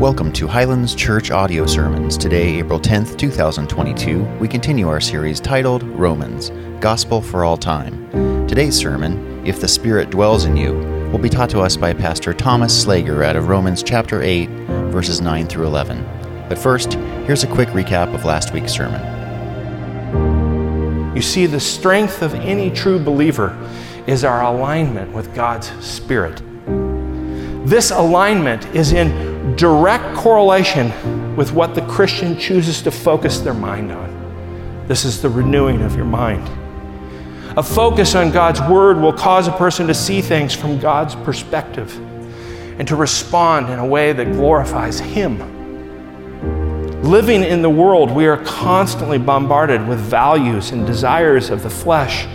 Welcome to Highlands Church Audio Sermons. Today, April 10th, 2022, we continue our series titled Romans Gospel for All Time. Today's sermon, If the Spirit Dwells in You, will be taught to us by Pastor Thomas Slager out of Romans chapter 8, verses 9 through 11. But first, here's a quick recap of last week's sermon. You see, the strength of any true believer is our alignment with God's Spirit. This alignment is in direct correlation with what the Christian chooses to focus their mind on. This is the renewing of your mind. A focus on God's Word will cause a person to see things from God's perspective and to respond in a way that glorifies Him. Living in the world, we are constantly bombarded with values and desires of the flesh,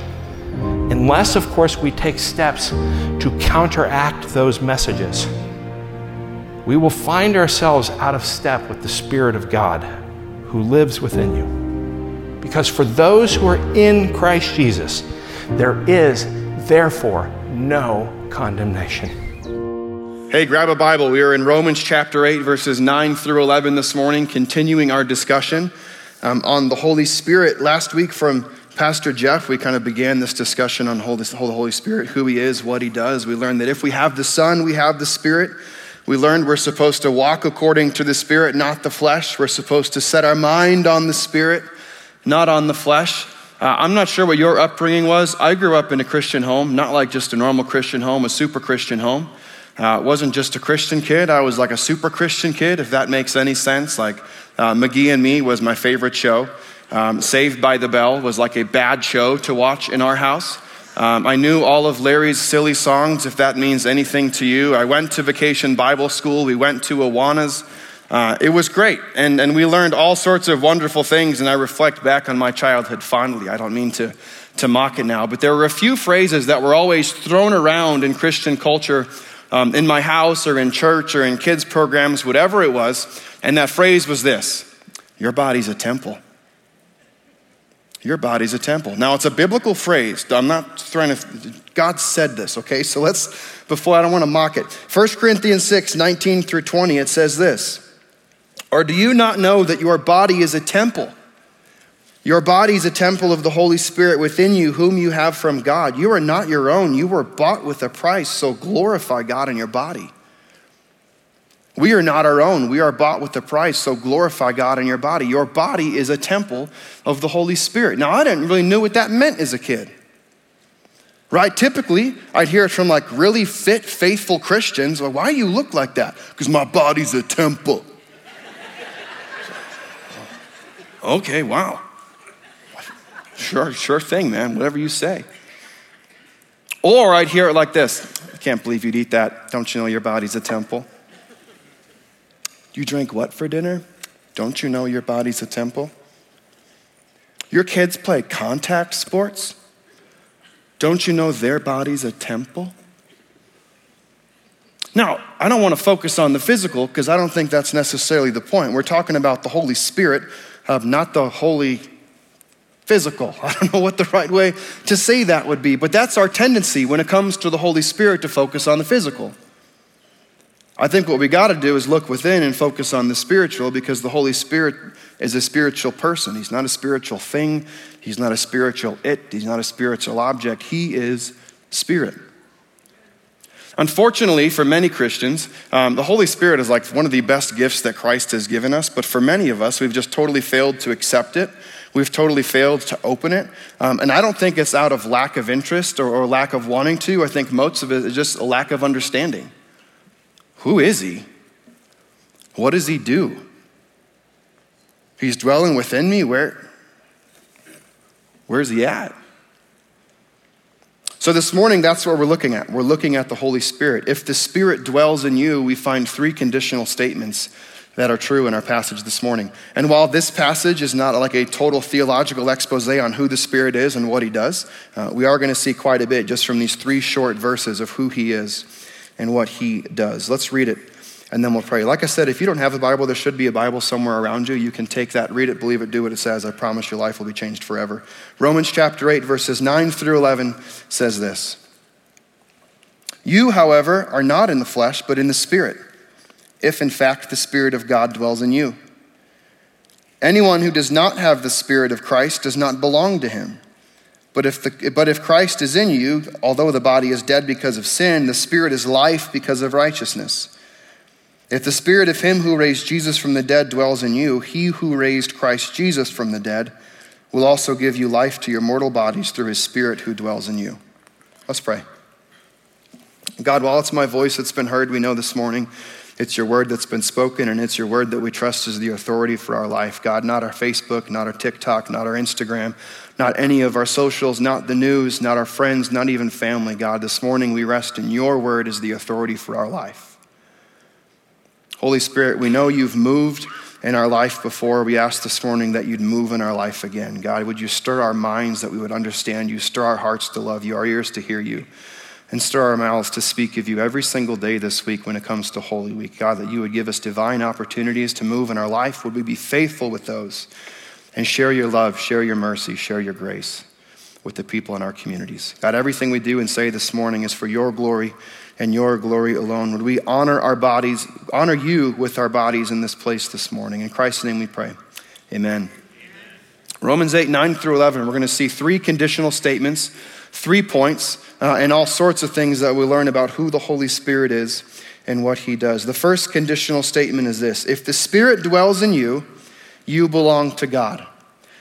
unless, of course, we take steps to counteract those messages we will find ourselves out of step with the Spirit of God who lives within you. Because for those who are in Christ Jesus, there is therefore no condemnation. Hey, grab a Bible. We are in Romans chapter 8, verses 9 through 11 this morning, continuing our discussion um, on the Holy Spirit. Last week from Pastor Jeff, we kind of began this discussion on the Holy Spirit, who he is, what he does. We learned that if we have the Son, we have the Spirit. We learned we're supposed to walk according to the Spirit, not the flesh. We're supposed to set our mind on the Spirit, not on the flesh. Uh, I'm not sure what your upbringing was. I grew up in a Christian home, not like just a normal Christian home, a super Christian home. Uh, wasn't just a Christian kid, I was like a super Christian kid, if that makes any sense. Like uh, McGee and Me was my favorite show. Um, Saved by the Bell was like a bad show to watch in our house. Um, I knew all of Larry's silly songs, if that means anything to you. I went to vacation Bible school. We went to Awanas. Uh, it was great. And, and we learned all sorts of wonderful things. And I reflect back on my childhood fondly. I don't mean to, to mock it now, but there were a few phrases that were always thrown around in Christian culture um, in my house or in church or in kids' programs, whatever it was. And that phrase was this Your body's a temple. Your body's a temple. Now, it's a biblical phrase. I'm not trying to, God said this, okay? So let's, before I don't want to mock it. 1 Corinthians 6, 19 through 20, it says this Or do you not know that your body is a temple? Your body is a temple of the Holy Spirit within you, whom you have from God. You are not your own. You were bought with a price, so glorify God in your body. We are not our own. We are bought with a price, so glorify God in your body. Your body is a temple of the Holy Spirit. Now, I didn't really know what that meant as a kid. Right? Typically, I'd hear it from like really fit, faithful Christians. Why do you look like that? Because my body's a temple. okay, wow. Sure, sure thing, man. Whatever you say. Or I'd hear it like this I can't believe you'd eat that. Don't you know your body's a temple? You drink what for dinner? Don't you know your body's a temple? Your kids play contact sports? Don't you know their body's a temple? Now, I don't want to focus on the physical because I don't think that's necessarily the point. We're talking about the Holy Spirit, uh, not the holy physical. I don't know what the right way to say that would be, but that's our tendency when it comes to the Holy Spirit to focus on the physical. I think what we got to do is look within and focus on the spiritual because the Holy Spirit is a spiritual person. He's not a spiritual thing, He's not a spiritual it, He's not a spiritual object. He is spirit. Unfortunately, for many Christians, um, the Holy Spirit is like one of the best gifts that Christ has given us, but for many of us, we've just totally failed to accept it. We've totally failed to open it. Um, and I don't think it's out of lack of interest or, or lack of wanting to. I think most of it is just a lack of understanding. Who is he? What does he do? He's dwelling within me. Where, where's he at? So, this morning, that's what we're looking at. We're looking at the Holy Spirit. If the Spirit dwells in you, we find three conditional statements that are true in our passage this morning. And while this passage is not like a total theological expose on who the Spirit is and what he does, uh, we are going to see quite a bit just from these three short verses of who he is and what he does. Let's read it and then we'll pray. Like I said, if you don't have a Bible, there should be a Bible somewhere around you. You can take that, read it, believe it, do what it says. I promise your life will be changed forever. Romans chapter 8, verses 9 through 11 says this You, however, are not in the flesh, but in the Spirit if in fact the Spirit of God dwells in you. Anyone who does not have the Spirit of Christ does not belong to him. But if, the, but if Christ is in you, although the body is dead because of sin, the Spirit is life because of righteousness. If the Spirit of him who raised Jesus from the dead dwells in you, he who raised Christ Jesus from the dead will also give you life to your mortal bodies through his Spirit who dwells in you. Let's pray. God, while it's my voice that's been heard, we know this morning it's your word that's been spoken, and it's your word that we trust as the authority for our life. God, not our Facebook, not our TikTok, not our Instagram, not any of our socials, not the news, not our friends, not even family. God, this morning we rest in your word as the authority for our life. Holy Spirit, we know you've moved in our life before. We ask this morning that you'd move in our life again. God, would you stir our minds that we would understand you, stir our hearts to love you, our ears to hear you and stir our mouths to speak of you every single day this week when it comes to Holy Week. God, that you would give us divine opportunities to move in our life. Would we be faithful with those and share your love, share your mercy, share your grace with the people in our communities? God, everything we do and say this morning is for your glory and your glory alone. Would we honor our bodies, honor you with our bodies in this place this morning? In Christ's name we pray. Amen. Amen. Romans 8, 9 through 11, we're going to see three conditional statements, three points uh, and all sorts of things that we learn about who the Holy Spirit is and what he does. The first conditional statement is this If the Spirit dwells in you, you belong to God.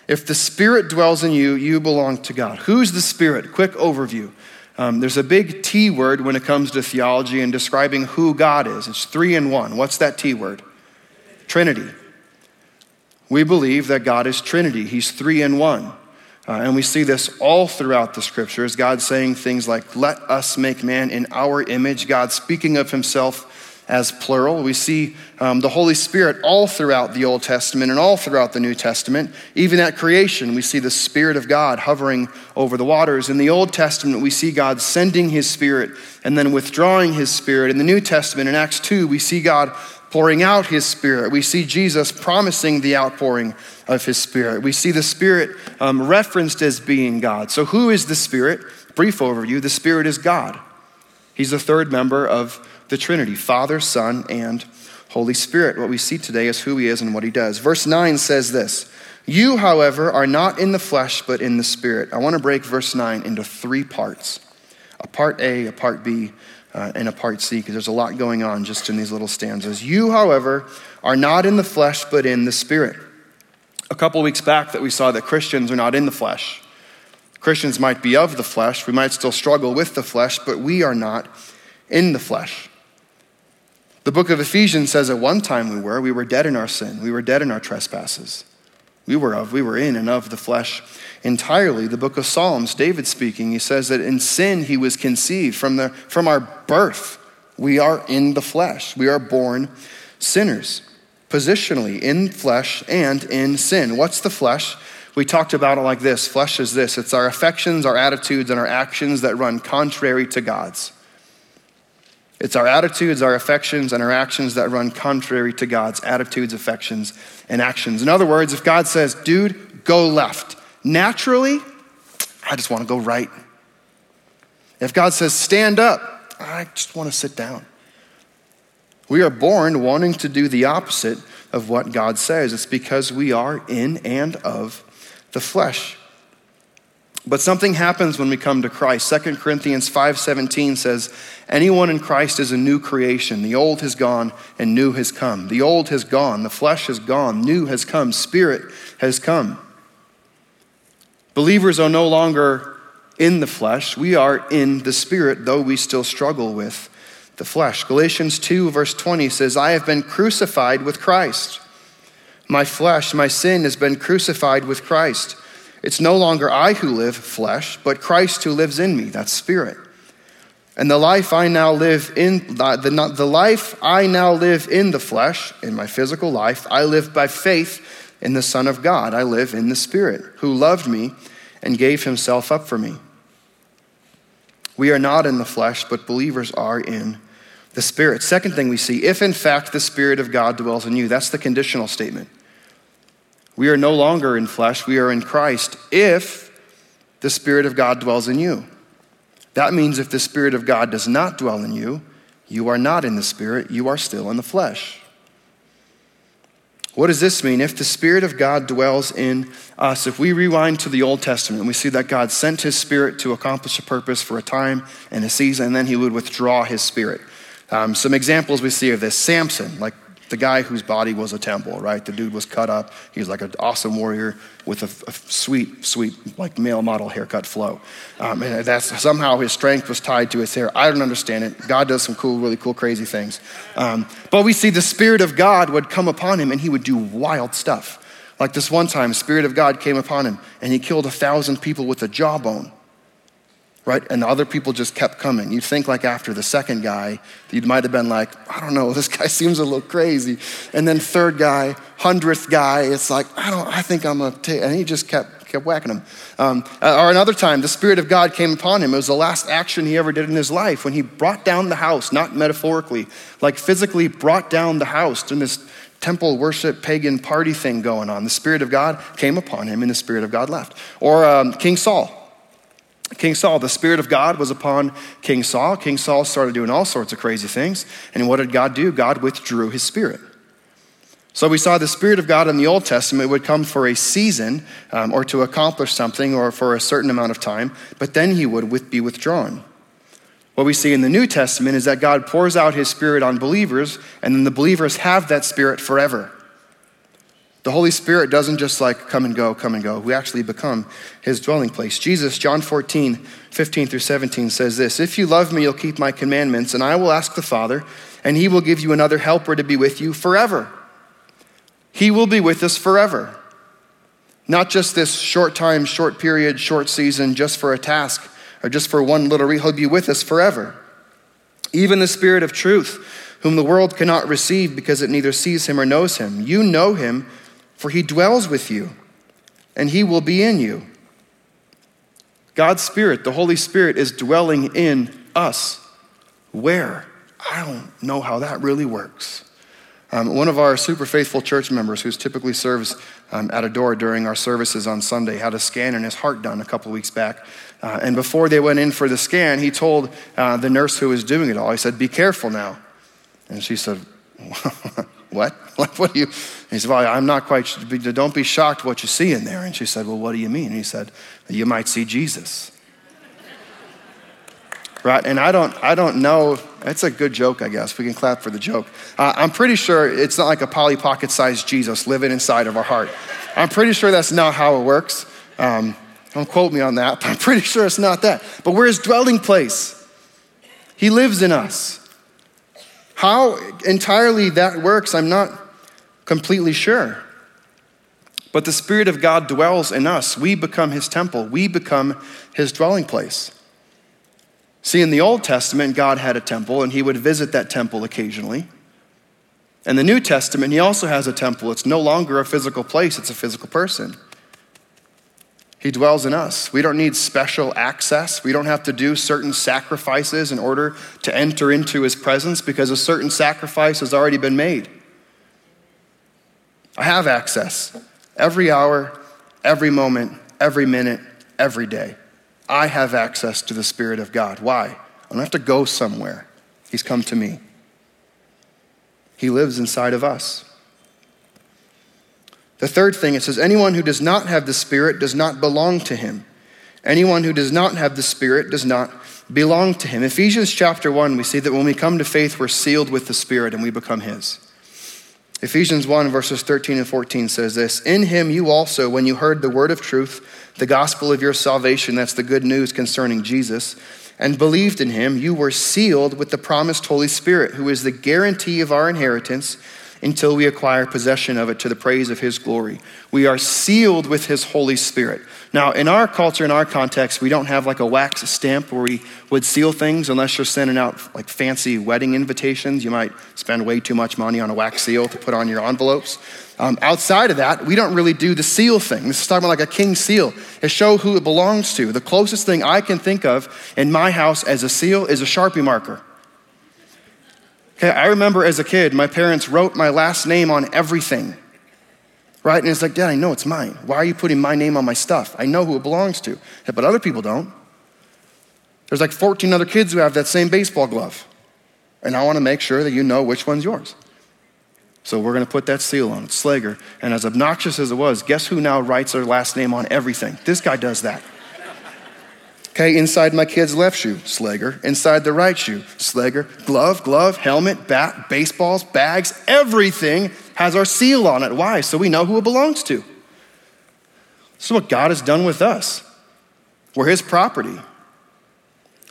If the Spirit dwells in you, you belong to God. Who's the Spirit? Quick overview. Um, there's a big T word when it comes to theology and describing who God is. It's three in one. What's that T word? Trinity. We believe that God is Trinity, He's three in one. Uh, and we see this all throughout the scriptures. God saying things like, Let us make man in our image. God speaking of himself as plural. We see um, the Holy Spirit all throughout the Old Testament and all throughout the New Testament. Even at creation, we see the Spirit of God hovering over the waters. In the Old Testament, we see God sending his Spirit and then withdrawing his Spirit. In the New Testament, in Acts 2, we see God pouring out his Spirit. We see Jesus promising the outpouring of his Spirit. We see the Spirit um, referenced as being God. So, who is the Spirit? Brief overview the Spirit is God. He's the third member of the Trinity Father, Son, and Holy Spirit. What we see today is who he is and what he does. Verse 9 says this You, however, are not in the flesh, but in the Spirit. I want to break verse 9 into three parts a part A, a part B, uh, and a part C, because there's a lot going on just in these little stanzas. You, however, are not in the flesh, but in the Spirit a couple weeks back that we saw that Christians are not in the flesh. Christians might be of the flesh, we might still struggle with the flesh, but we are not in the flesh. The book of Ephesians says at one time we were, we were dead in our sin, we were dead in our trespasses. We were of, we were in and of the flesh entirely. The book of Psalms, David speaking, he says that in sin he was conceived from, the, from our birth. We are in the flesh. We are born sinners positionally in flesh and in sin. What's the flesh? We talked about it like this flesh is this it's our affections, our attitudes, and our actions that run contrary to God's. It's our attitudes, our affections, and our actions that run contrary to God's attitudes, affections, and actions. In other words, if God says, dude, go left, naturally, I just want to go right. If God says, stand up, I just want to sit down. We are born wanting to do the opposite of what God says. It's because we are in and of the flesh. But something happens when we come to Christ. 2 Corinthians 5:17 says, "Anyone in Christ is a new creation. The old has gone and new has come. The old has gone, the flesh has gone, new has come, spirit has come." Believers are no longer in the flesh. We are in the spirit, though we still struggle with the flesh. Galatians 2, verse 20 says, I have been crucified with Christ. My flesh, my sin has been crucified with Christ. It's no longer I who live flesh, but Christ who lives in me, that's spirit. And the life I now live in, the, the life I now live in the flesh, in my physical life, I live by faith in the Son of God. I live in the Spirit, who loved me and gave himself up for me. We are not in the flesh, but believers are in the Spirit. Second thing we see if in fact the Spirit of God dwells in you, that's the conditional statement. We are no longer in flesh, we are in Christ if the Spirit of God dwells in you. That means if the Spirit of God does not dwell in you, You are not in the Spirit, you are still in the flesh. What does this mean? If the Spirit of God dwells in us, if we rewind to the Old Testament, we see that God sent His Spirit to accomplish a purpose for a time and a season, and then He would withdraw His Spirit. Um, some examples we see of this Samson, like the guy whose body was a temple, right? The dude was cut up. He was like an awesome warrior with a, a sweet, sweet, like male model haircut flow. Um, and that's somehow his strength was tied to his hair. I don't understand it. God does some cool, really cool, crazy things. Um, but we see the Spirit of God would come upon him and he would do wild stuff. Like this one time, Spirit of God came upon him and he killed a thousand people with a jawbone right? And the other people just kept coming. You'd think like after the second guy, you might have been like, I don't know, this guy seems a little crazy. And then third guy, hundredth guy, it's like, I don't, I think I'm take, and he just kept, kept whacking him. Um, uh, or another time, the Spirit of God came upon him. It was the last action he ever did in his life when he brought down the house, not metaphorically, like physically brought down the house in this temple worship pagan party thing going on. The Spirit of God came upon him and the Spirit of God left. Or um, King Saul. King Saul, the Spirit of God was upon King Saul. King Saul started doing all sorts of crazy things. And what did God do? God withdrew his Spirit. So we saw the Spirit of God in the Old Testament would come for a season um, or to accomplish something or for a certain amount of time, but then he would with, be withdrawn. What we see in the New Testament is that God pours out his Spirit on believers, and then the believers have that Spirit forever. The Holy Spirit doesn't just like come and go, come and go. We actually become his dwelling place. Jesus, John 14, 15 through 17 says this If you love me, you'll keep my commandments, and I will ask the Father, and he will give you another helper to be with you forever. He will be with us forever. Not just this short time, short period, short season, just for a task or just for one little reason. He'll be with us forever. Even the Spirit of truth, whom the world cannot receive because it neither sees him or knows him. You know him for he dwells with you, and he will be in you. God's Spirit, the Holy Spirit, is dwelling in us. Where? I don't know how that really works. Um, one of our super faithful church members, who typically serves um, at a door during our services on Sunday, had a scan in his heart done a couple weeks back. Uh, and before they went in for the scan, he told uh, the nurse who was doing it all, he said, Be careful now. And she said, What? Like, what do you? he said, Well, I'm not quite, don't be shocked what you see in there. And she said, Well, what do you mean? And he said, You might see Jesus. right? And I don't, I don't know. It's a good joke, I guess. We can clap for the joke. Uh, I'm pretty sure it's not like a Polly Pocket sized Jesus living inside of our heart. I'm pretty sure that's not how it works. Um, don't quote me on that, but I'm pretty sure it's not that. But we're his dwelling place. He lives in us. How entirely that works, I'm not completely sure. But the Spirit of God dwells in us. We become His temple, we become His dwelling place. See, in the Old Testament, God had a temple, and He would visit that temple occasionally. In the New Testament, He also has a temple. It's no longer a physical place, it's a physical person. He dwells in us. We don't need special access. We don't have to do certain sacrifices in order to enter into his presence because a certain sacrifice has already been made. I have access every hour, every moment, every minute, every day. I have access to the Spirit of God. Why? I don't have to go somewhere. He's come to me. He lives inside of us. The third thing, it says, anyone who does not have the Spirit does not belong to him. Anyone who does not have the Spirit does not belong to him. Ephesians chapter 1, we see that when we come to faith, we're sealed with the Spirit and we become his. Ephesians 1, verses 13 and 14 says this In him you also, when you heard the word of truth, the gospel of your salvation, that's the good news concerning Jesus, and believed in him, you were sealed with the promised Holy Spirit, who is the guarantee of our inheritance until we acquire possession of it to the praise of His glory. We are sealed with His Holy Spirit. Now, in our culture, in our context, we don't have like a wax stamp where we would seal things unless you're sending out like fancy wedding invitations. You might spend way too much money on a wax seal to put on your envelopes. Um, outside of that, we don't really do the seal thing. This is talking about like a king seal. It show who it belongs to. The closest thing I can think of in my house as a seal is a Sharpie marker. Okay, I remember as a kid, my parents wrote my last name on everything. Right? And it's like, Dad, I know it's mine. Why are you putting my name on my stuff? I know who it belongs to. But other people don't. There's like 14 other kids who have that same baseball glove. And I want to make sure that you know which one's yours. So we're going to put that seal on it, Slager. And as obnoxious as it was, guess who now writes their last name on everything? This guy does that. Okay, inside my kid's left shoe, Slager. Inside the right shoe, Slager. Glove, glove, helmet, bat, baseballs, bags, everything has our seal on it. Why? So we know who it belongs to. This is what God has done with us. We're His property.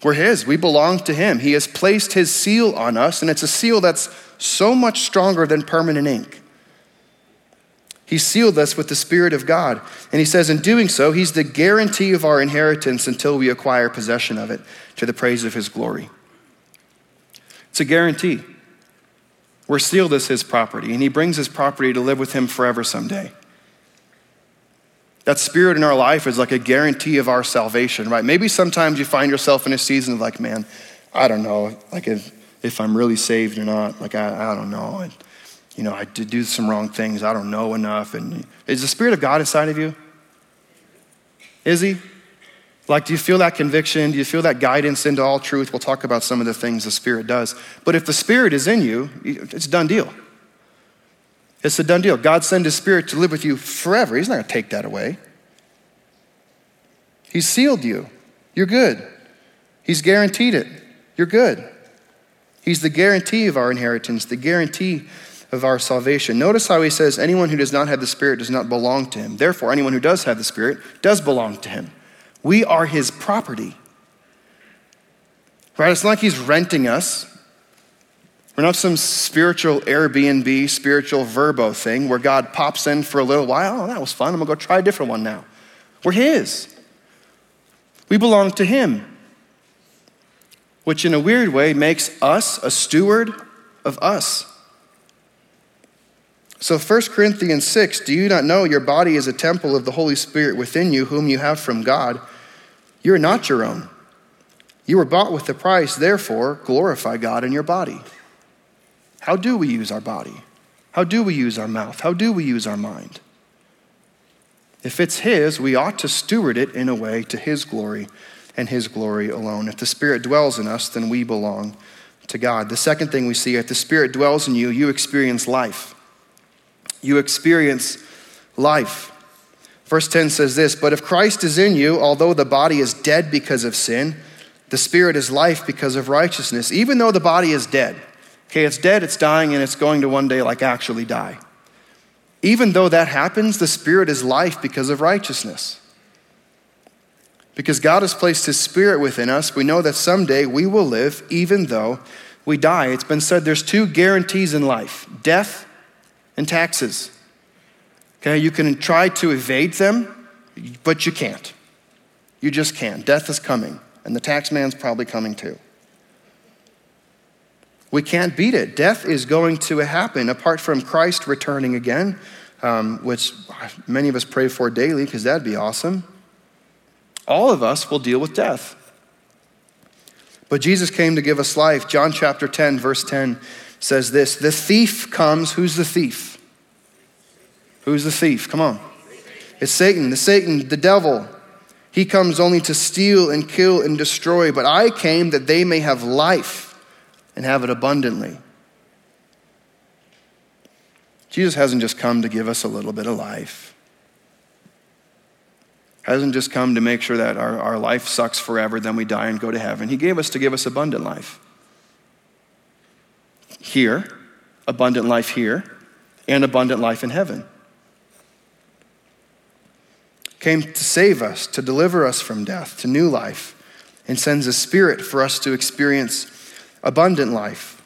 We're His. We belong to Him. He has placed His seal on us, and it's a seal that's so much stronger than permanent ink. He sealed us with the Spirit of God. And He says, in doing so, He's the guarantee of our inheritance until we acquire possession of it to the praise of His glory. It's a guarantee. We're sealed as His property, and He brings His property to live with Him forever someday. That spirit in our life is like a guarantee of our salvation, right? Maybe sometimes you find yourself in a season of like, man, I don't know, like if, if I'm really saved or not. Like, I, I don't know. And, you know, I did do some wrong things. I don't know enough. And is the Spirit of God inside of you? Is He? Like, do you feel that conviction? Do you feel that guidance into all truth? We'll talk about some of the things the Spirit does. But if the Spirit is in you, it's a done deal. It's a done deal. God sent His Spirit to live with you forever. He's not going to take that away. He sealed you. You're good. He's guaranteed it. You're good. He's the guarantee of our inheritance, the guarantee of our salvation. Notice how he says, anyone who does not have the Spirit does not belong to him. Therefore, anyone who does have the Spirit does belong to him. We are his property. Right? It's not like he's renting us. We're not some spiritual Airbnb, spiritual VRBO thing where God pops in for a little while. Oh, that was fun. I'm going to go try a different one now. We're His. We belong to Him, which in a weird way makes us a steward of us. So 1 Corinthians 6 Do you not know your body is a temple of the Holy Spirit within you, whom you have from God? You're not your own. You were bought with a price, therefore, glorify God in your body. How do we use our body? How do we use our mouth? How do we use our mind? If it's His, we ought to steward it in a way to His glory and His glory alone. If the Spirit dwells in us, then we belong to God. The second thing we see if the Spirit dwells in you, you experience life. You experience life. Verse 10 says this But if Christ is in you, although the body is dead because of sin, the Spirit is life because of righteousness, even though the body is dead. Okay, it's dead, it's dying, and it's going to one day like actually die. Even though that happens, the Spirit is life because of righteousness. Because God has placed His Spirit within us, we know that someday we will live even though we die. It's been said there's two guarantees in life death and taxes. Okay, you can try to evade them, but you can't. You just can't. Death is coming, and the tax man's probably coming too. We can't beat it. Death is going to happen apart from Christ returning again, um, which many of us pray for daily because that'd be awesome. All of us will deal with death. But Jesus came to give us life. John chapter 10, verse 10 says this The thief comes. Who's the thief? Who's the thief? Come on. It's Satan. The Satan, the devil. He comes only to steal and kill and destroy. But I came that they may have life and have it abundantly. Jesus hasn't just come to give us a little bit of life. Hasn't just come to make sure that our, our life sucks forever, then we die and go to heaven. He gave us to give us abundant life. Here, abundant life here, and abundant life in heaven. Came to save us, to deliver us from death, to new life, and sends a spirit for us to experience abundant life.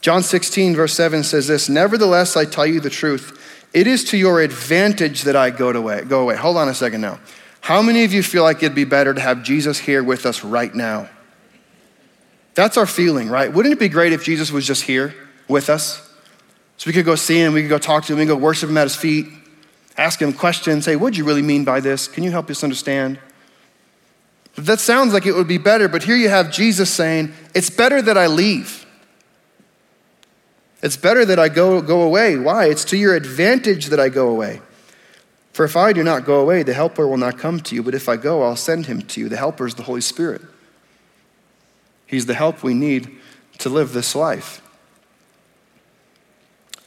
John 16, verse 7 says this Nevertheless, I tell you the truth. It is to your advantage that I go away. Go away. Hold on a second now. How many of you feel like it'd be better to have Jesus here with us right now? That's our feeling, right? Wouldn't it be great if Jesus was just here with us? So we could go see him, we could go talk to him, we could go worship him at his feet, ask him questions, say, What do you really mean by this? Can you help us understand? That sounds like it would be better, but here you have Jesus saying, It's better that I leave. It's better that I go, go away. Why? It's to your advantage that I go away. For if I do not go away, the Helper will not come to you, but if I go, I'll send him to you. The Helper is the Holy Spirit. He's the help we need to live this life.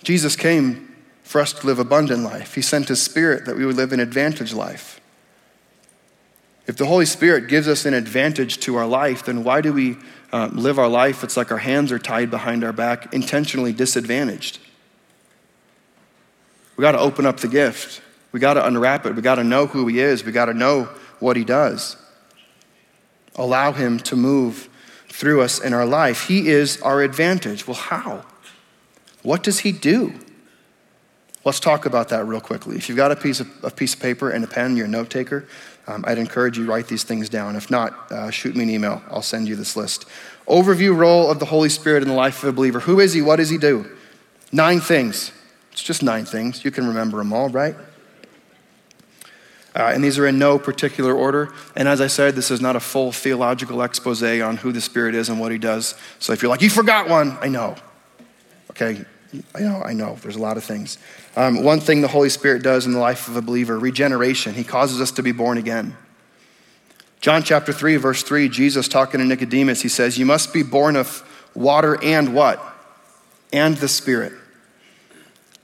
Jesus came for us to live abundant life. He sent his spirit that we would live an advantage life. If the Holy Spirit gives us an advantage to our life, then why do we uh, live our life? It's like our hands are tied behind our back, intentionally disadvantaged. We got to open up the gift. We got to unwrap it. We got to know who He is. We got to know what He does. Allow Him to move through us in our life. He is our advantage. Well, how? What does He do? Let's talk about that real quickly. If you've got a piece of, a piece of paper and a pen, you're a note taker, um, I'd encourage you write these things down. If not, uh, shoot me an email. I'll send you this list. Overview role of the Holy Spirit in the life of a believer. Who is he? What does he do? Nine things. It's just nine things. You can remember them all, right? Uh, and these are in no particular order. And as I said, this is not a full theological expose on who the Spirit is and what he does. So if you're like, you forgot one, I know. Okay, I know, I know. There's a lot of things. Um, one thing the Holy Spirit does in the life of a believer regeneration. He causes us to be born again. John chapter 3, verse 3, Jesus talking to Nicodemus, he says, You must be born of water and what? And the Spirit.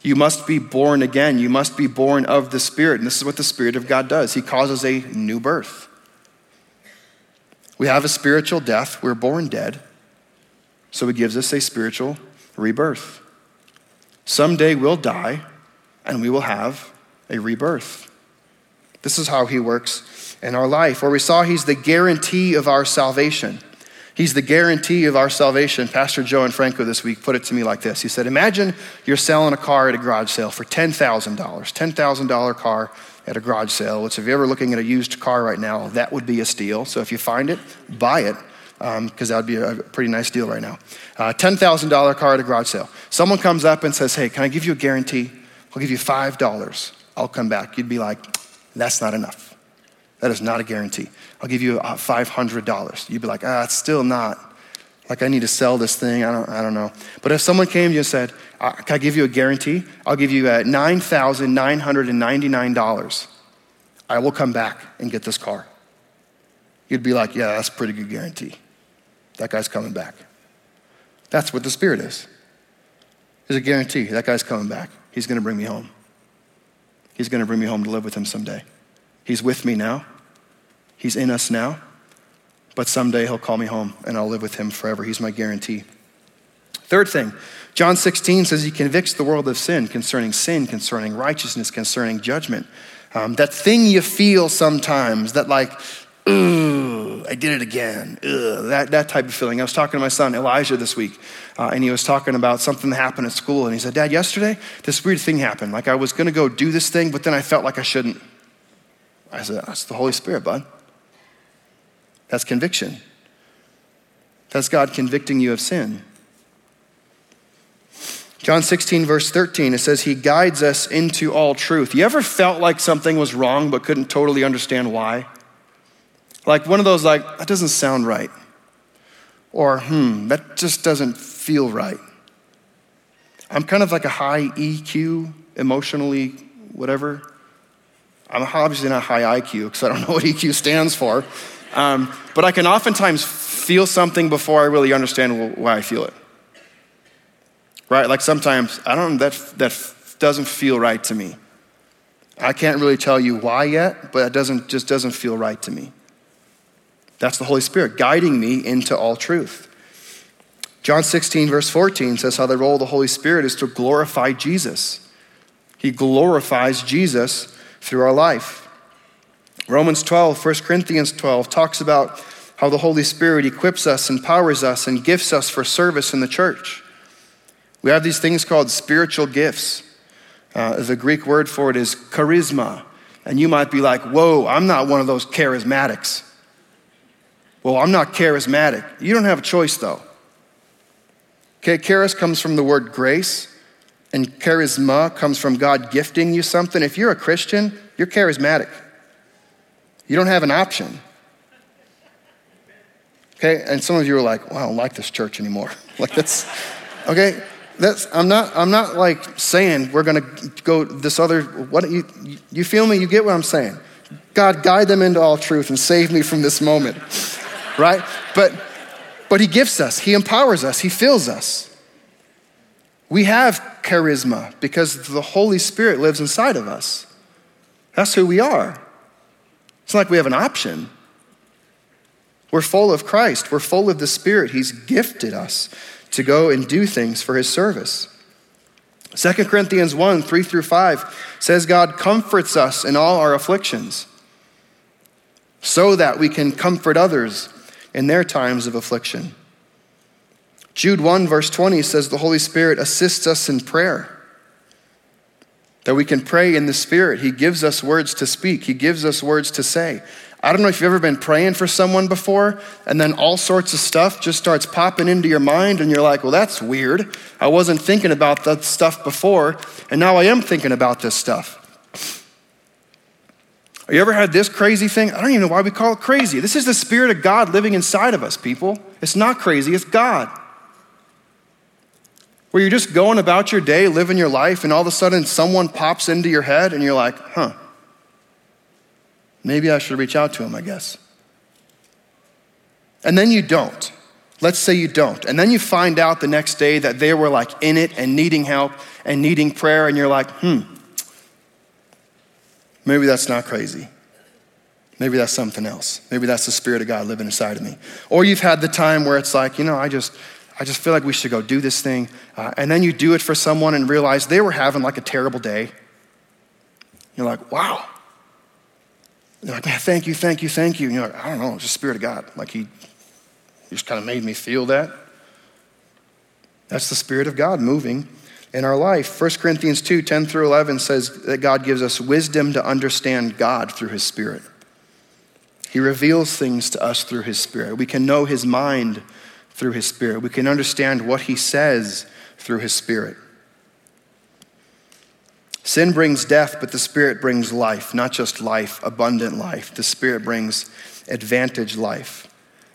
You must be born again. You must be born of the Spirit. And this is what the Spirit of God does He causes a new birth. We have a spiritual death, we're born dead. So He gives us a spiritual rebirth. Someday we'll die and we will have a rebirth. This is how he works in our life, where we saw he's the guarantee of our salvation. He's the guarantee of our salvation. Pastor Joe and Franco this week put it to me like this He said, Imagine you're selling a car at a garage sale for $10,000, $10,000 car at a garage sale, which if you're ever looking at a used car right now, that would be a steal. So if you find it, buy it because um, that would be a pretty nice deal right now. Uh, $10,000 car at a garage sale. Someone comes up and says, Hey, can I give you a guarantee? I'll give you $5. I'll come back. You'd be like, That's not enough. That is not a guarantee. I'll give you uh, $500. You'd be like, Ah, it's still not. Like, I need to sell this thing. I don't, I don't know. But if someone came to you and said, uh, Can I give you a guarantee? I'll give you uh, $9,999. I will come back and get this car. You'd be like, Yeah, that's a pretty good guarantee. That guy's coming back. That's what the Spirit is. There's a guarantee that guy's coming back. He's going to bring me home. He's going to bring me home to live with him someday. He's with me now. He's in us now. But someday he'll call me home and I'll live with him forever. He's my guarantee. Third thing, John 16 says he convicts the world of sin concerning sin, concerning righteousness, concerning judgment. Um, that thing you feel sometimes, that like, Ugh, I did it again. Ugh, that, that type of feeling. I was talking to my son, Elijah, this week, uh, and he was talking about something that happened at school. And he said, Dad, yesterday, this weird thing happened. Like I was going to go do this thing, but then I felt like I shouldn't. I said, That's the Holy Spirit, bud. That's conviction. That's God convicting you of sin. John 16, verse 13, it says, He guides us into all truth. You ever felt like something was wrong but couldn't totally understand why? Like one of those, like, that doesn't sound right. Or, hmm, that just doesn't feel right. I'm kind of like a high EQ, emotionally, whatever. I'm obviously not high IQ because I don't know what EQ stands for. Um, but I can oftentimes feel something before I really understand why I feel it. Right? Like sometimes, I don't know, that, that doesn't feel right to me. I can't really tell you why yet, but it doesn't, just doesn't feel right to me. That's the Holy Spirit guiding me into all truth. John 16, verse 14 says how the role of the Holy Spirit is to glorify Jesus. He glorifies Jesus through our life. Romans 12, 1 Corinthians 12 talks about how the Holy Spirit equips us, empowers us, and gifts us for service in the church. We have these things called spiritual gifts. Uh, the Greek word for it is charisma. And you might be like, whoa, I'm not one of those charismatics. Well, I'm not charismatic. You don't have a choice, though. Okay, charis comes from the word grace, and charisma comes from God gifting you something. If you're a Christian, you're charismatic. You don't have an option. Okay, and some of you are like, well, I don't like this church anymore. like that's okay. That's I'm not I'm not like saying we're gonna go this other what you you feel me? You get what I'm saying? God guide them into all truth and save me from this moment right? But But He gifts us, He empowers us, He fills us. We have charisma because the Holy Spirit lives inside of us. That's who we are. It's not like we have an option. We're full of Christ, we're full of the Spirit. He's gifted us to go and do things for His service. 2 Corinthians 1 3 through 5 says, God comforts us in all our afflictions so that we can comfort others in their times of affliction. Jude 1, verse 20 says, The Holy Spirit assists us in prayer. That we can pray in the Spirit. He gives us words to speak, He gives us words to say. I don't know if you've ever been praying for someone before, and then all sorts of stuff just starts popping into your mind, and you're like, well, that's weird. I wasn't thinking about that stuff before, and now I am thinking about this stuff. Have you ever had this crazy thing? I don't even know why we call it crazy. This is the Spirit of God living inside of us, people. It's not crazy, it's God. Where you're just going about your day, living your life, and all of a sudden someone pops into your head, and you're like, huh, Maybe I should reach out to him, I guess. And then you don't. Let's say you don't. And then you find out the next day that they were like in it and needing help and needing prayer, and you're like, hmm, maybe that's not crazy. Maybe that's something else. Maybe that's the Spirit of God living inside of me. Or you've had the time where it's like, you know, I just, I just feel like we should go do this thing. Uh, and then you do it for someone and realize they were having like a terrible day. You're like, wow, they're like, man, thank you, thank you, thank you. And you're like, I don't know, it's the Spirit of God. Like he, he just kind of made me feel that. That's the Spirit of God moving in our life. 1 Corinthians 2 10 through 11 says that God gives us wisdom to understand God through His Spirit. He reveals things to us through His Spirit. We can know His mind through His Spirit. We can understand what He says through His Spirit. Sin brings death, but the Spirit brings life, not just life, abundant life. The Spirit brings advantage life.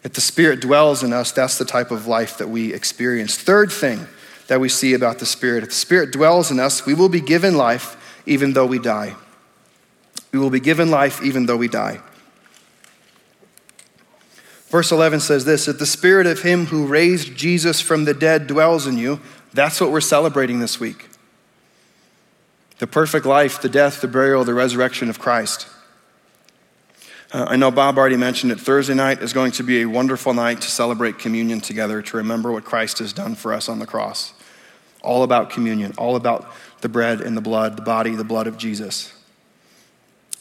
If the Spirit dwells in us, that's the type of life that we experience. Third thing that we see about the Spirit if the Spirit dwells in us, we will be given life even though we die. We will be given life even though we die. Verse 11 says this If the Spirit of Him who raised Jesus from the dead dwells in you, that's what we're celebrating this week the perfect life, the death, the burial, the resurrection of Christ. Uh, I know Bob already mentioned it. Thursday night is going to be a wonderful night to celebrate communion together, to remember what Christ has done for us on the cross. All about communion, all about the bread and the blood, the body, the blood of Jesus.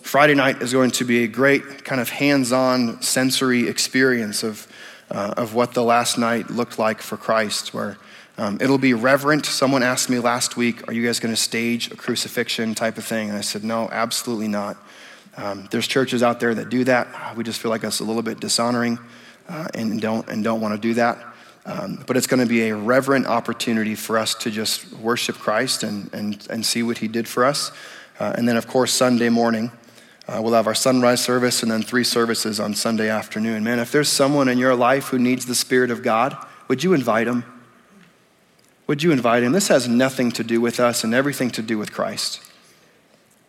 Friday night is going to be a great kind of hands on sensory experience of, uh, of what the last night looked like for Christ, where um, it'll be reverent. Someone asked me last week, Are you guys going to stage a crucifixion type of thing? And I said, No, absolutely not. Um, there's churches out there that do that. We just feel like that's a little bit dishonoring uh, and don't, and don't want to do that. Um, but it's going to be a reverent opportunity for us to just worship Christ and, and, and see what he did for us. Uh, and then, of course, Sunday morning, uh, we'll have our sunrise service and then three services on Sunday afternoon. Man, if there's someone in your life who needs the Spirit of God, would you invite them? would you invite him? This has nothing to do with us and everything to do with Christ.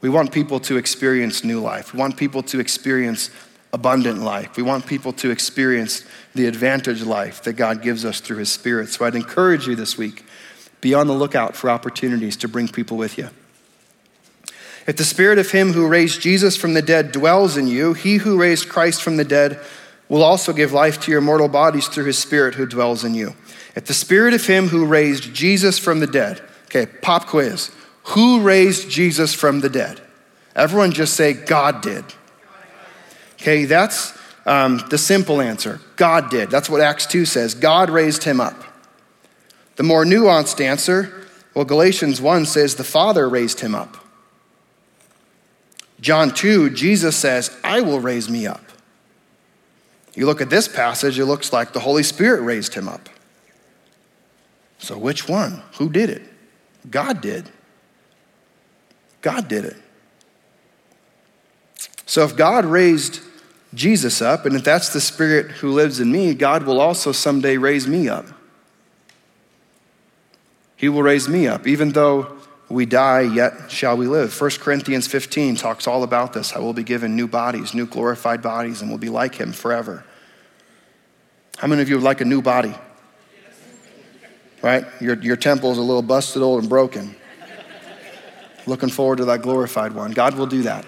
We want people to experience new life. We want people to experience abundant life. We want people to experience the advantage life that God gives us through his spirit. So I'd encourage you this week be on the lookout for opportunities to bring people with you. If the spirit of him who raised Jesus from the dead dwells in you, he who raised Christ from the dead will also give life to your mortal bodies through his spirit who dwells in you. If the spirit of him who raised Jesus from the dead, okay, pop quiz. Who raised Jesus from the dead? Everyone just say, God did. Okay, that's um, the simple answer. God did. That's what Acts 2 says. God raised him up. The more nuanced answer, well, Galatians 1 says the Father raised him up. John 2, Jesus says, I will raise me up. You look at this passage, it looks like the Holy Spirit raised him up. So, which one? Who did it? God did. God did it. So, if God raised Jesus up, and if that's the Spirit who lives in me, God will also someday raise me up. He will raise me up. Even though we die, yet shall we live. 1 Corinthians 15 talks all about this. I will be given new bodies, new glorified bodies, and will be like him forever. How many of you would like a new body? Right? Your, your temple is a little busted, old, and broken. Looking forward to that glorified one. God will do that.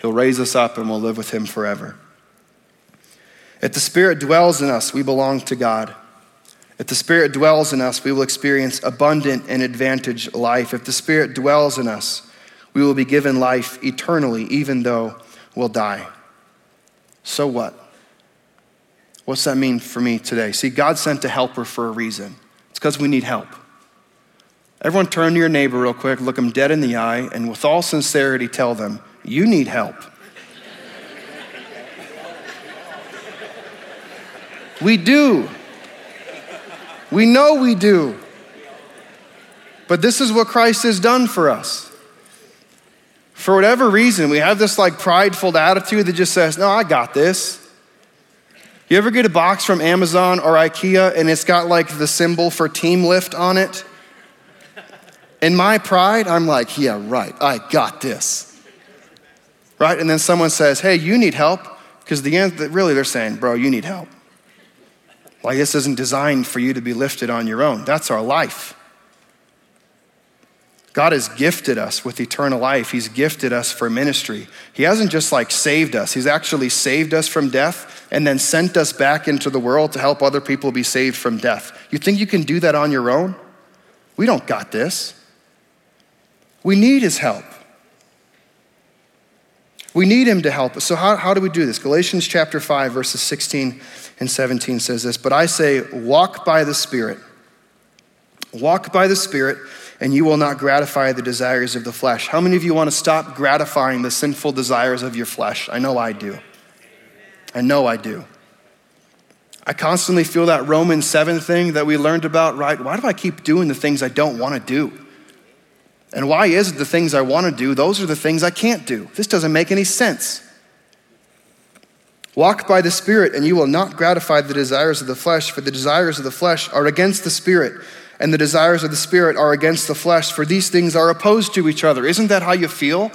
He'll raise us up and we'll live with Him forever. If the Spirit dwells in us, we belong to God. If the Spirit dwells in us, we will experience abundant and advantage life. If the Spirit dwells in us, we will be given life eternally, even though we'll die. So what? What's that mean for me today? See, God sent a helper for a reason. It's because we need help. Everyone turn to your neighbor real quick, look them dead in the eye, and with all sincerity tell them, You need help. we do. We know we do. But this is what Christ has done for us. For whatever reason, we have this like prideful attitude that just says, No, I got this. You ever get a box from Amazon or IKEA and it's got like the symbol for team lift on it? In my pride, I'm like, Yeah, right, I got this. Right? And then someone says, Hey, you need help. Because the end, really, they're saying, Bro, you need help. Like, this isn't designed for you to be lifted on your own. That's our life. God has gifted us with eternal life. He's gifted us for ministry. He hasn't just like saved us, He's actually saved us from death and then sent us back into the world to help other people be saved from death. You think you can do that on your own? We don't got this. We need His help. We need Him to help us. So, how, how do we do this? Galatians chapter 5, verses 16 and 17 says this But I say, walk by the Spirit. Walk by the Spirit, and you will not gratify the desires of the flesh. How many of you want to stop gratifying the sinful desires of your flesh? I know I do. I know I do. I constantly feel that Romans 7 thing that we learned about, right? Why do I keep doing the things I don't want to do? And why is it the things I want to do, those are the things I can't do? This doesn't make any sense. Walk by the Spirit, and you will not gratify the desires of the flesh, for the desires of the flesh are against the Spirit, and the desires of the Spirit are against the flesh, for these things are opposed to each other. Isn't that how you feel?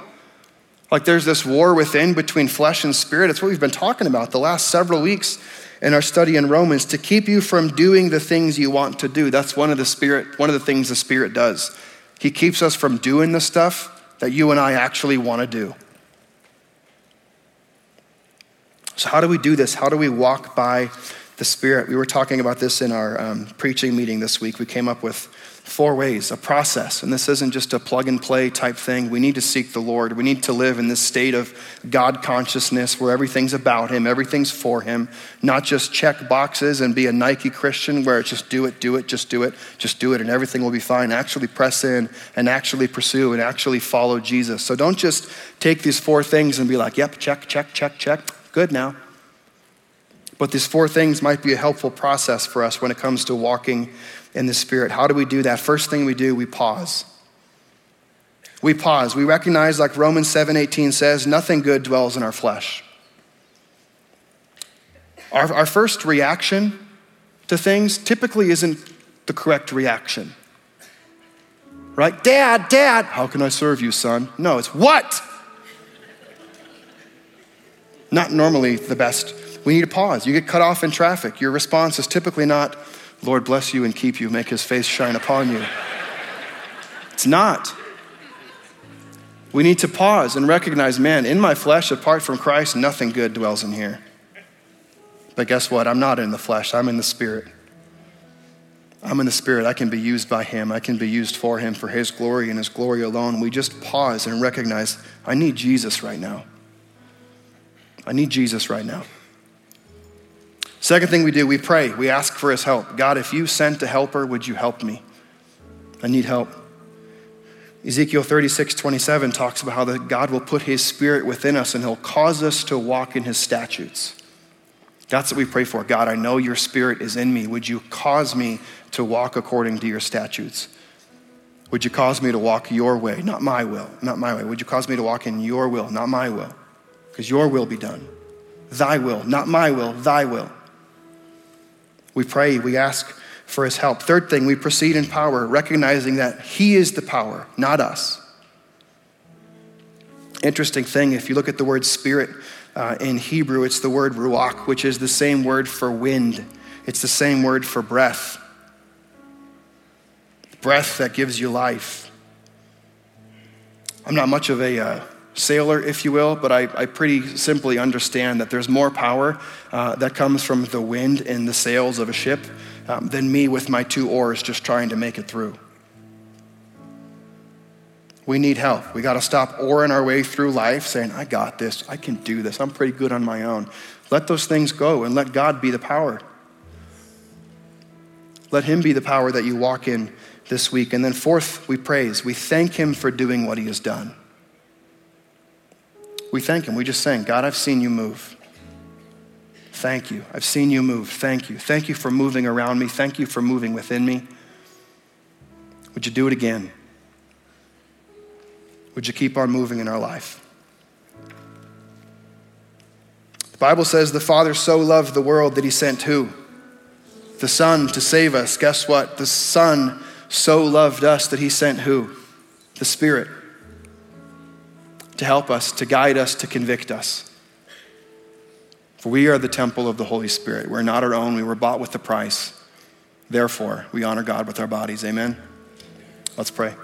Like there's this war within between flesh and spirit. It's what we've been talking about the last several weeks in our study in Romans to keep you from doing the things you want to do. That's one of the spirit, one of the things the spirit does. He keeps us from doing the stuff that you and I actually want to do. So, how do we do this? How do we walk by the Spirit? We were talking about this in our um, preaching meeting this week. We came up with four ways, a process. And this isn't just a plug and play type thing. We need to seek the Lord. We need to live in this state of God consciousness where everything's about Him, everything's for Him, not just check boxes and be a Nike Christian where it's just do it, do it, just do it, just do it, and everything will be fine. Actually press in and actually pursue and actually follow Jesus. So don't just take these four things and be like, yep, check, check, check, check good now. But these four things might be a helpful process for us when it comes to walking in the Spirit. How do we do that? First thing we do, we pause. We pause. We recognize, like Romans 7:18 says, nothing good dwells in our flesh. Our, our first reaction to things typically isn't the correct reaction. Right? Dad, Dad, how can I serve you, son? No, it's what? not normally the best. We need to pause. You get cut off in traffic. Your response is typically not, Lord bless you and keep you, make his face shine upon you. It's not. We need to pause and recognize, man, in my flesh, apart from Christ, nothing good dwells in here. But guess what? I'm not in the flesh, I'm in the spirit. I'm in the spirit. I can be used by him. I can be used for him for his glory and his glory alone. We just pause and recognize, I need Jesus right now. I need Jesus right now. Second thing we do, we pray. We ask for his help. God, if you sent a helper, would you help me? I need help. Ezekiel 36, 27 talks about how God will put his spirit within us and he'll cause us to walk in his statutes. That's what we pray for. God, I know your spirit is in me. Would you cause me to walk according to your statutes? Would you cause me to walk your way, not my will, not my way? Would you cause me to walk in your will, not my will? because your will be done. Thy will, not my will, thy will. We pray, we ask for his help. Third thing, we proceed in power, recognizing that he is the power, not us. Interesting thing, if you look at the word spirit, uh, in Hebrew, it's the word ruach, which is the same word for wind, it's the same word for breath. Breath that gives you life. I'm not much of a uh, sailor, if you will, but I, I, pretty simply understand that there's more power uh, that comes from the wind in the sails of a ship um, than me with my two oars just trying to make it through. We need help. We got to stop oaring our way through life saying, I got this. I can do this. I'm pretty good on my own. Let those things go and let God be the power. Let Him be the power that you walk in this week. And then, fourth, we praise. We thank Him for doing what He has done. We thank Him. We just saying, God, I've seen you move. Thank you. I've seen you move. Thank you. Thank you for moving around me. Thank you for moving within me. Would you do it again? Would you keep on moving in our life? The Bible says the Father so loved the world that he sent who? The Son to save us. Guess what? The Son so loved us that he sent who? The Spirit to help us, to guide us, to convict us. For we are the temple of the Holy Spirit. We're not our own, we were bought with a price. Therefore, we honor God with our bodies. Amen. Let's pray.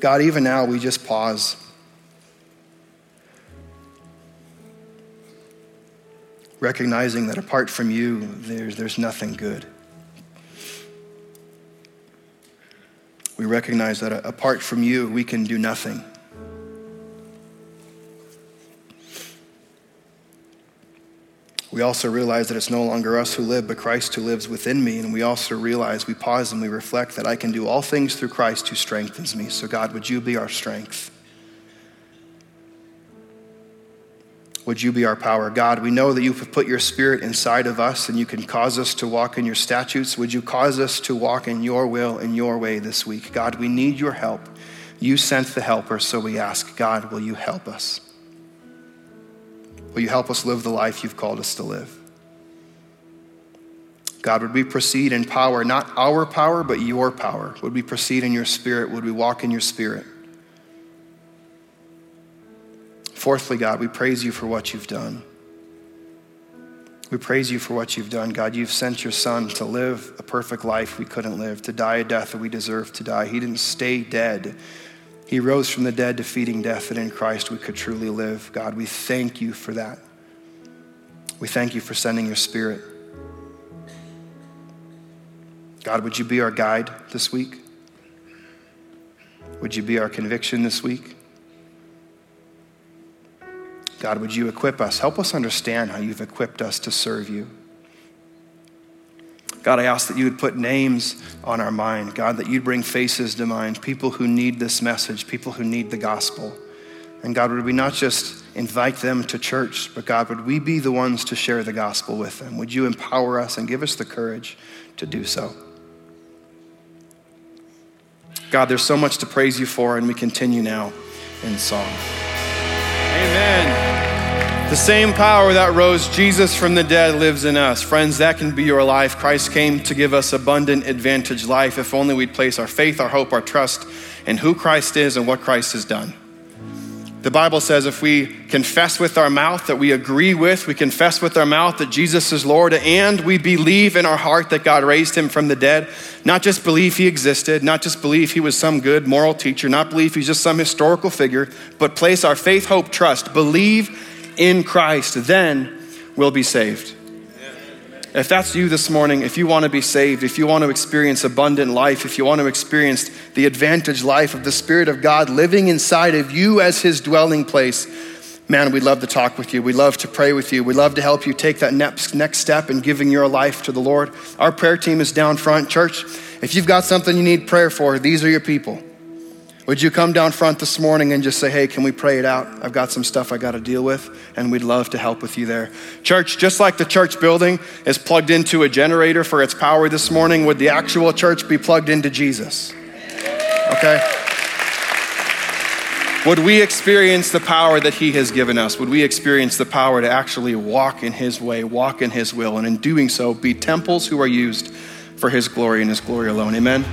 God, even now we just pause. Recognizing that apart from you, there's, there's nothing good. We recognize that apart from you, we can do nothing. We also realize that it's no longer us who live, but Christ who lives within me. And we also realize, we pause and we reflect that I can do all things through Christ who strengthens me. So, God, would you be our strength? Would you be our power? God, we know that you have put your spirit inside of us and you can cause us to walk in your statutes. Would you cause us to walk in your will and your way this week? God, we need your help. You sent the helper, so we ask, God, will you help us? Will you help us live the life you've called us to live? God, would we proceed in power, not our power, but your power? Would we proceed in your spirit? Would we walk in your spirit? Fourthly, God, we praise you for what you've done. We praise you for what you've done, God. You've sent your son to live a perfect life we couldn't live, to die a death that we deserve to die. He didn't stay dead he rose from the dead, defeating death, that in Christ we could truly live. God, we thank you for that. We thank you for sending your spirit. God, would you be our guide this week? Would you be our conviction this week? God, would you equip us? Help us understand how you've equipped us to serve you. God, I ask that you would put names on our mind. God, that you'd bring faces to mind, people who need this message, people who need the gospel. And God, would we not just invite them to church, but God, would we be the ones to share the gospel with them? Would you empower us and give us the courage to do so? God, there's so much to praise you for, and we continue now in song. Amen. The same power that rose Jesus from the dead lives in us. Friends, that can be your life. Christ came to give us abundant advantage life if only we'd place our faith, our hope, our trust in who Christ is and what Christ has done. The Bible says if we confess with our mouth that we agree with, we confess with our mouth that Jesus is Lord, and we believe in our heart that God raised him from the dead, not just believe he existed, not just believe he was some good moral teacher, not believe he's just some historical figure, but place our faith, hope, trust, believe in Christ, then we'll be saved. If that's you this morning, if you want to be saved, if you want to experience abundant life, if you want to experience the advantage life of the Spirit of God living inside of you as His dwelling place, man, we'd love to talk with you. We'd love to pray with you. We'd love to help you take that next, next step in giving your life to the Lord. Our prayer team is down front. Church, if you've got something you need prayer for, these are your people. Would you come down front this morning and just say, hey, can we pray it out? I've got some stuff I got to deal with, and we'd love to help with you there. Church, just like the church building is plugged into a generator for its power this morning, would the actual church be plugged into Jesus? Okay? Would we experience the power that He has given us? Would we experience the power to actually walk in His way, walk in His will, and in doing so, be temples who are used for His glory and His glory alone? Amen?